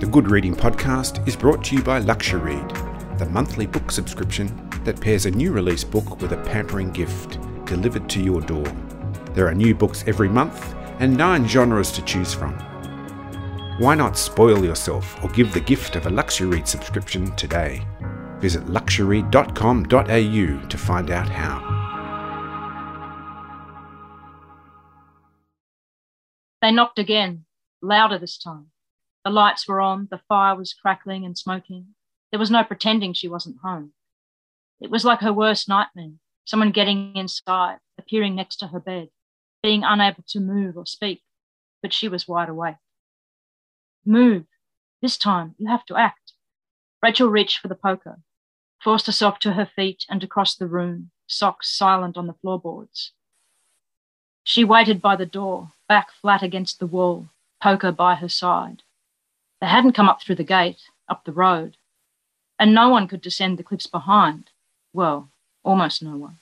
The Good Reading Podcast is brought to you by Luxuread, the monthly book subscription that pairs a new release book with a pampering gift delivered to your door. There are new books every month and nine genres to choose from. Why not spoil yourself or give the gift of a Luxuread subscription today? Visit luxuread.com.au to find out how. They knocked again, louder this time. The lights were on, the fire was crackling and smoking. There was no pretending she wasn't home. It was like her worst nightmare someone getting inside, appearing next to her bed, being unable to move or speak, but she was wide awake. Move. This time, you have to act. Rachel reached for the poker, forced herself to her feet and across the room, socks silent on the floorboards. She waited by the door, back flat against the wall, poker by her side. They hadn't come up through the gate, up the road, and no one could descend the cliffs behind. Well, almost no one,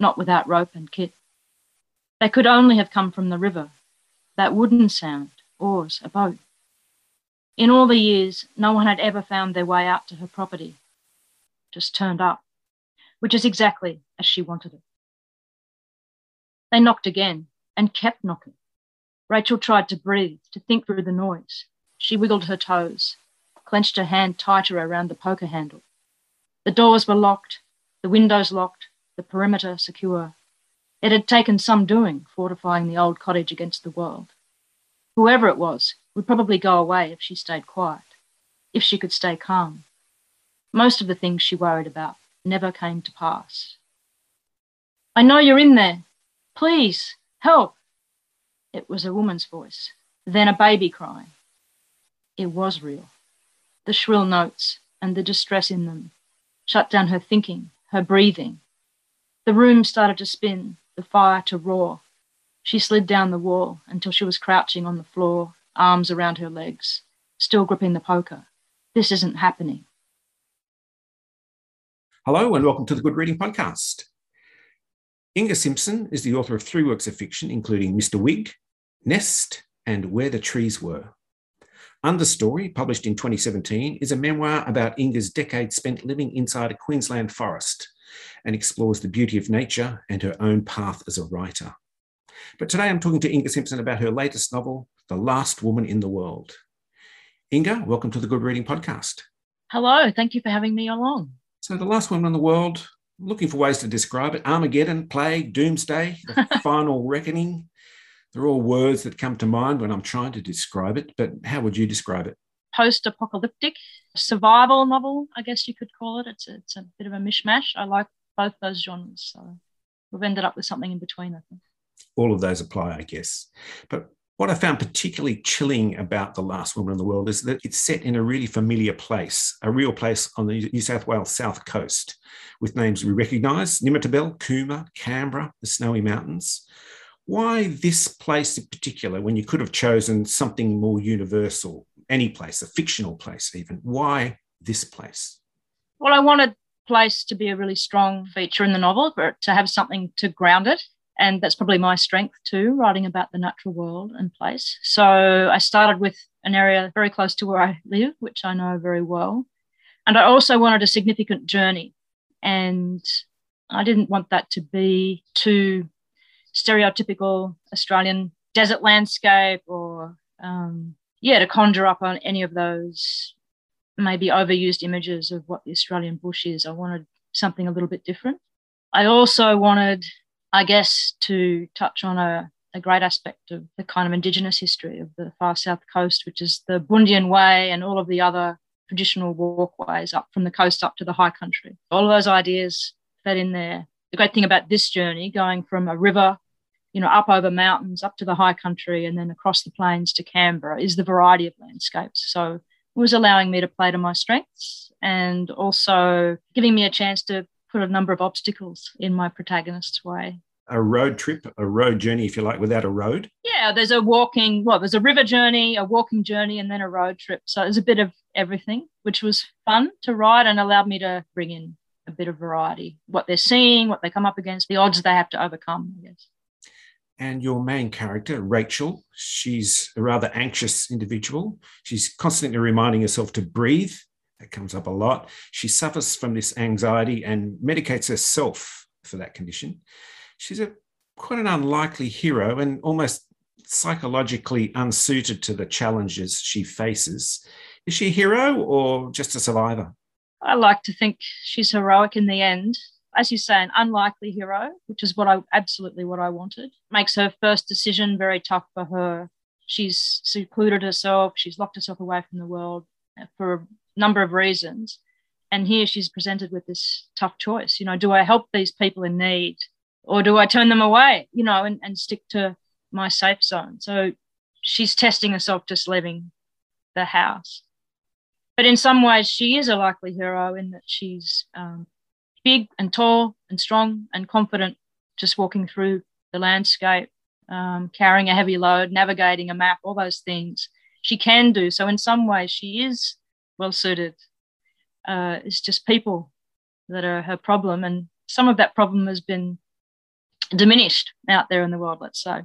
not without rope and kit. They could only have come from the river, that wooden sound, oars, a boat. In all the years, no one had ever found their way out to her property, just turned up, which is exactly as she wanted it. They knocked again and kept knocking. Rachel tried to breathe, to think through the noise. She wiggled her toes, clenched her hand tighter around the poker handle. The doors were locked, the windows locked, the perimeter secure. It had taken some doing, fortifying the old cottage against the world. Whoever it was would probably go away if she stayed quiet, if she could stay calm. Most of the things she worried about never came to pass. I know you're in there. Please, help. It was a woman's voice, then a baby crying. It was real. The shrill notes and the distress in them shut down her thinking, her breathing. The room started to spin, the fire to roar. She slid down the wall until she was crouching on the floor, arms around her legs, still gripping the poker. This isn't happening. Hello, and welcome to the Good Reading Podcast. Inga Simpson is the author of three works of fiction, including Mr. Wigg, Nest, and Where the Trees Were. Understory, published in 2017, is a memoir about Inga's decade spent living inside a Queensland forest and explores the beauty of nature and her own path as a writer. But today I'm talking to Inga Simpson about her latest novel, The Last Woman in the World. Inga, welcome to the Good Reading Podcast. Hello, thank you for having me along. So, The Last Woman in the World, looking for ways to describe it Armageddon, plague, doomsday, the final reckoning. They're all words that come to mind when I'm trying to describe it, but how would you describe it? Post apocalyptic survival novel, I guess you could call it. It's a, it's a bit of a mishmash. I like both those genres. So we've ended up with something in between, I think. All of those apply, I guess. But what I found particularly chilling about The Last Woman in the World is that it's set in a really familiar place, a real place on the New South Wales south coast, with names we recognise Nimmitabel, Cooma, Canberra, the Snowy Mountains. Why this place in particular when you could have chosen something more universal, any place, a fictional place even? Why this place? Well, I wanted place to be a really strong feature in the novel, but to have something to ground it. And that's probably my strength too, writing about the natural world and place. So I started with an area very close to where I live, which I know very well. And I also wanted a significant journey. And I didn't want that to be too stereotypical Australian desert landscape or, um, yeah, to conjure up on any of those maybe overused images of what the Australian bush is. I wanted something a little bit different. I also wanted, I guess, to touch on a, a great aspect of the kind of Indigenous history of the far south coast, which is the Bundian Way and all of the other traditional walkways up from the coast up to the high country. All of those ideas fed in there. The great thing about this journey, going from a river you know, up over mountains, up to the high country, and then across the plains to Canberra is the variety of landscapes. So it was allowing me to play to my strengths and also giving me a chance to put a number of obstacles in my protagonist's way. A road trip, a road journey, if you like, without a road? Yeah, there's a walking, well, there's a river journey, a walking journey, and then a road trip. So there's a bit of everything, which was fun to ride and allowed me to bring in a bit of variety, what they're seeing, what they come up against, the odds they have to overcome, I guess. And your main character, Rachel, she's a rather anxious individual. She's constantly reminding herself to breathe. That comes up a lot. She suffers from this anxiety and medicates herself for that condition. She's a quite an unlikely hero and almost psychologically unsuited to the challenges she faces. Is she a hero or just a survivor? I like to think she's heroic in the end. As you say, an unlikely hero, which is what I absolutely what I wanted. Makes her first decision very tough for her. She's secluded herself, she's locked herself away from the world for a number of reasons. And here she's presented with this tough choice. You know, do I help these people in need or do I turn them away, you know, and, and stick to my safe zone? So she's testing herself just leaving the house. But in some ways, she is a likely hero in that she's um, big and tall and strong and confident, just walking through the landscape, um, carrying a heavy load, navigating a map, all those things she can do. So, in some ways, she is well suited. Uh, it's just people that are her problem. And some of that problem has been diminished out there in the world, let's say.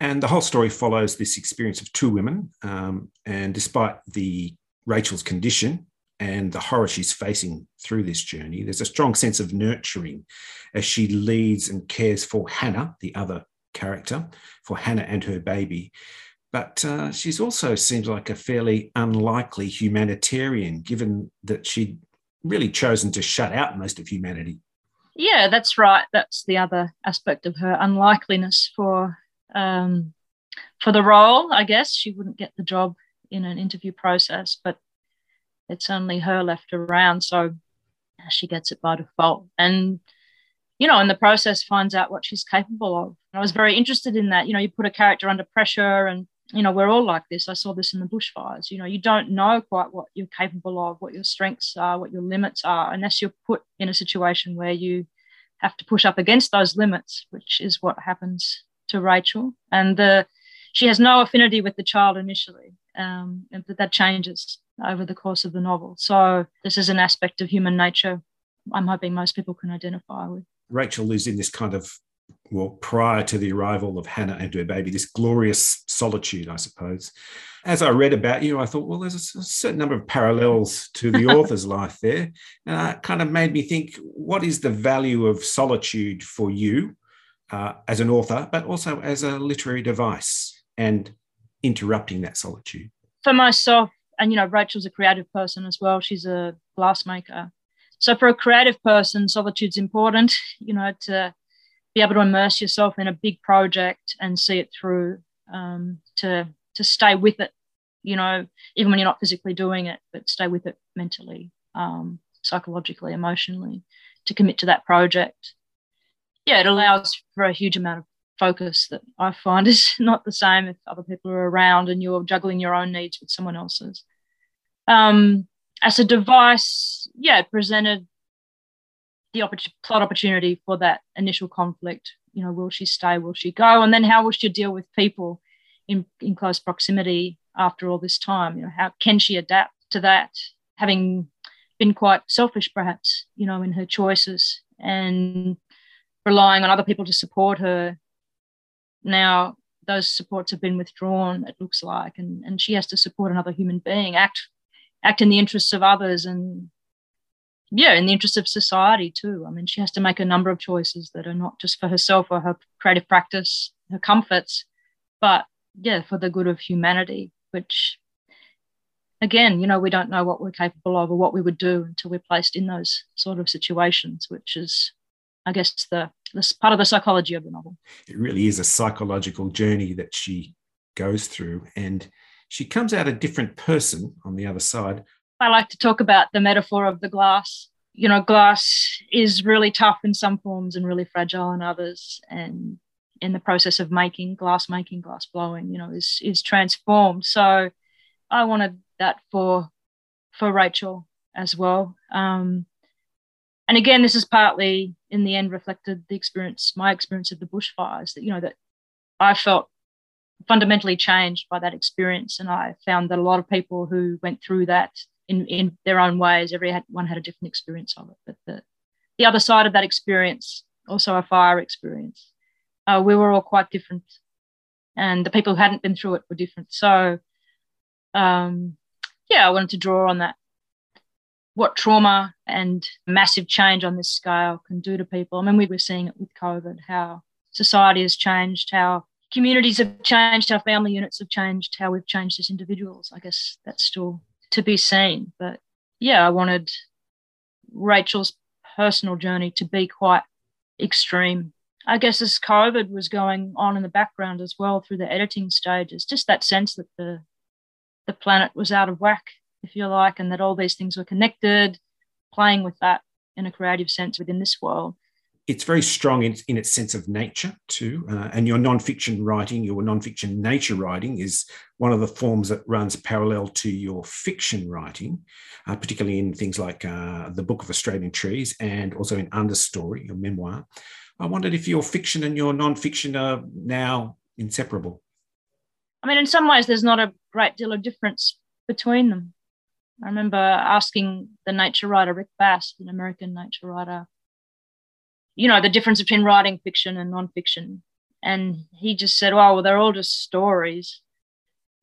And the whole story follows this experience of two women. Um, and despite the Rachel's condition and the horror she's facing through this journey, there's a strong sense of nurturing as she leads and cares for Hannah, the other character, for Hannah and her baby. But uh, she's also seems like a fairly unlikely humanitarian, given that she'd really chosen to shut out most of humanity. Yeah, that's right. That's the other aspect of her unlikeliness for um, for the role. I guess she wouldn't get the job in an interview process, but it's only her left around, so she gets it by default. And you know, in the process, finds out what she's capable of. I was very interested in that. You know, you put a character under pressure and you know, we're all like this. I saw this in the bushfires. You know, you don't know quite what you're capable of, what your strengths are, what your limits are, unless you're put in a situation where you have to push up against those limits, which is what happens to Rachel. And the she has no affinity with the child initially, um, and that changes over the course of the novel. So this is an aspect of human nature I'm hoping most people can identify with. Rachel is in this kind of well, prior to the arrival of Hannah and her baby, this glorious solitude, I suppose. As I read about you, I thought, well, there's a certain number of parallels to the author's life there. And it kind of made me think, what is the value of solitude for you uh, as an author, but also as a literary device and interrupting that solitude? For myself, and you know, Rachel's a creative person as well. She's a glassmaker. So for a creative person, solitude's important, you know, to be able to immerse yourself in a big project and see it through um, to to stay with it you know even when you're not physically doing it but stay with it mentally um, psychologically emotionally to commit to that project yeah it allows for a huge amount of focus that i find is not the same if other people are around and you're juggling your own needs with someone else's um, as a device yeah it presented the oppor- plot opportunity for that initial conflict. You know, will she stay? Will she go? And then how will she deal with people in, in close proximity after all this time? You know, how can she adapt to that? Having been quite selfish, perhaps, you know, in her choices and relying on other people to support her. Now, those supports have been withdrawn, it looks like, and, and she has to support another human being, act act in the interests of others and yeah, in the interests of society too. I mean, she has to make a number of choices that are not just for herself or her creative practice, her comforts, but yeah, for the good of humanity, which again, you know, we don't know what we're capable of or what we would do until we're placed in those sort of situations, which is, I guess, the this part of the psychology of the novel. It really is a psychological journey that she goes through, and she comes out a different person on the other side. I like to talk about the metaphor of the glass. You know, glass is really tough in some forms and really fragile in others. And in the process of making glass making, glass blowing, you know, is is transformed. So I wanted that for for Rachel as well. Um, and again, this is partly in the end reflected the experience, my experience of the bushfires that, you know, that I felt fundamentally changed by that experience. And I found that a lot of people who went through that in, in their own ways. Everyone had a different experience of it. But the, the other side of that experience, also a fire experience, uh, we were all quite different, and the people who hadn't been through it were different. So, um, yeah, I wanted to draw on that. What trauma and massive change on this scale can do to people. I mean, we were seeing it with COVID, how society has changed, how communities have changed, how family units have changed, how we've changed as individuals. I guess that's still to be seen. But yeah, I wanted Rachel's personal journey to be quite extreme. I guess as COVID was going on in the background as well through the editing stages, just that sense that the the planet was out of whack, if you like, and that all these things were connected, playing with that in a creative sense within this world it's very strong in, in its sense of nature too. Uh, and your nonfiction writing, your nonfiction nature writing, is one of the forms that runs parallel to your fiction writing, uh, particularly in things like uh, the Book of Australian Trees and also in Understory, your memoir. I wondered if your fiction and your nonfiction are now inseparable. I mean, in some ways, there's not a great deal of difference between them. I remember asking the nature writer Rick Bass, an American nature writer, you know, the difference between writing fiction and nonfiction. And he just said, oh, well, they're all just stories.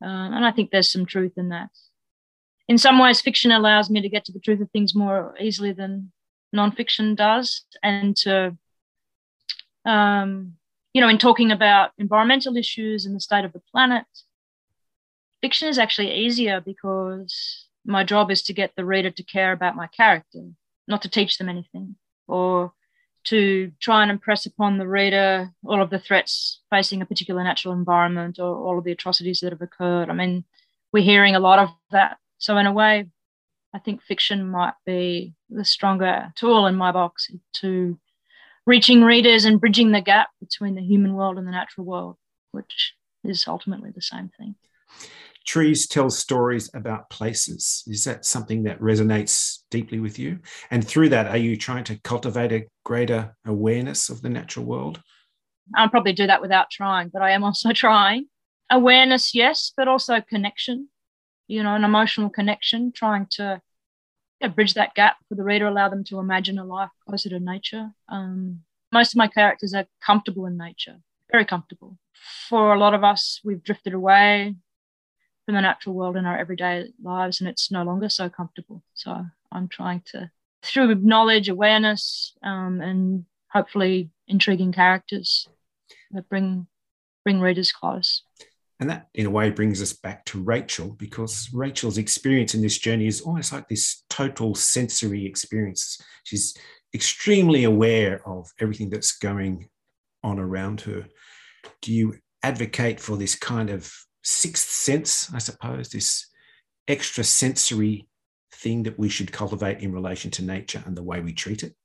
Uh, and I think there's some truth in that. In some ways, fiction allows me to get to the truth of things more easily than nonfiction does. And to, um, you know, in talking about environmental issues and the state of the planet, fiction is actually easier because my job is to get the reader to care about my character, not to teach them anything or to try and impress upon the reader all of the threats facing a particular natural environment or all of the atrocities that have occurred. I mean, we're hearing a lot of that. So, in a way, I think fiction might be the stronger tool in my box to reaching readers and bridging the gap between the human world and the natural world, which is ultimately the same thing. Trees tell stories about places. Is that something that resonates deeply with you? And through that, are you trying to cultivate a greater awareness of the natural world? I'll probably do that without trying, but I am also trying. Awareness, yes, but also connection, you know, an emotional connection, trying to bridge that gap for the reader, allow them to imagine a life closer to nature. Um, most of my characters are comfortable in nature, very comfortable. For a lot of us, we've drifted away from the natural world in our everyday lives and it's no longer so comfortable. So i'm trying to through knowledge awareness um, and hopefully intriguing characters that bring bring readers close. And that in a way brings us back to rachel because rachel's experience in this journey is almost like this total sensory experience. She's extremely aware of everything that's going on around her. Do you advocate for this kind of sixth sense, I suppose, this extra sensory thing that we should cultivate in relation to nature and the way we treat it?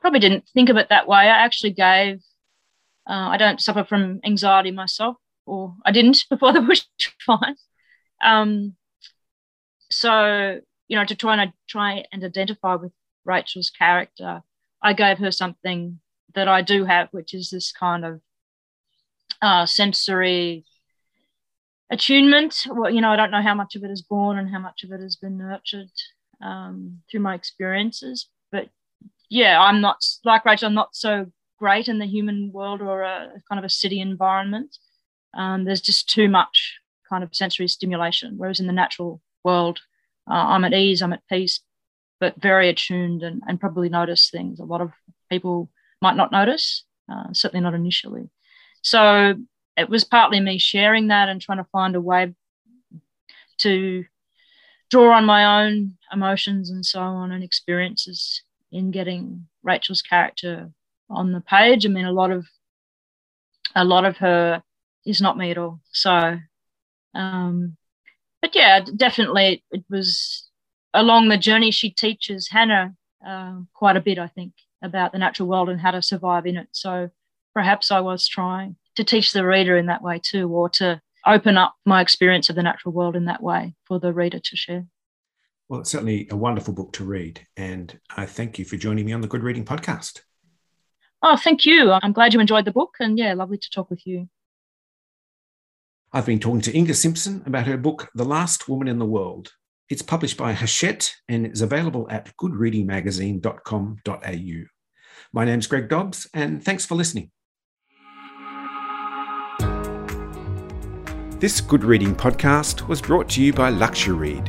Probably didn't think of it that way. I actually gave, uh, I don't suffer from anxiety myself, or I didn't before the bushfires. Um, so, you know, to try and try and identify with Rachel's character, I gave her something that I do have, which is this kind of uh, sensory attunement. Well you know i don't know how much of it is born and how much of it has been nurtured um, through my experiences. But yeah i'm not like rachel i'm not so great in the human world or a kind of a city environment. Um, there's just too much kind of sensory stimulation whereas in the natural world uh, i'm at ease i'm at peace but very attuned and, and probably notice things a lot of people might not notice uh, certainly not initially. So it was partly me sharing that and trying to find a way to draw on my own emotions and so on and experiences in getting Rachel's character on the page. I mean, a lot of a lot of her is not me at all. So, um, but yeah, definitely it was along the journey. She teaches Hannah uh, quite a bit, I think, about the natural world and how to survive in it. So perhaps I was trying to teach the reader in that way too, or to open up my experience of the natural world in that way for the reader to share. Well, it's certainly a wonderful book to read. And I thank you for joining me on the Good Reading Podcast. Oh, thank you. I'm glad you enjoyed the book. And yeah, lovely to talk with you. I've been talking to Inga Simpson about her book, The Last Woman in the World. It's published by Hachette and is available at goodreadingmagazine.com.au. My name's Greg Dobbs, and thanks for listening. This Good Reading podcast was brought to you by Luxuread.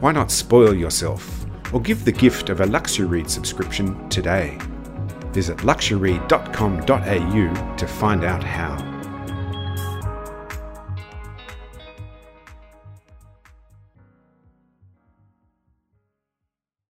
Why not spoil yourself or give the gift of a Luxuread subscription today? Visit luxuread.com.au to find out how.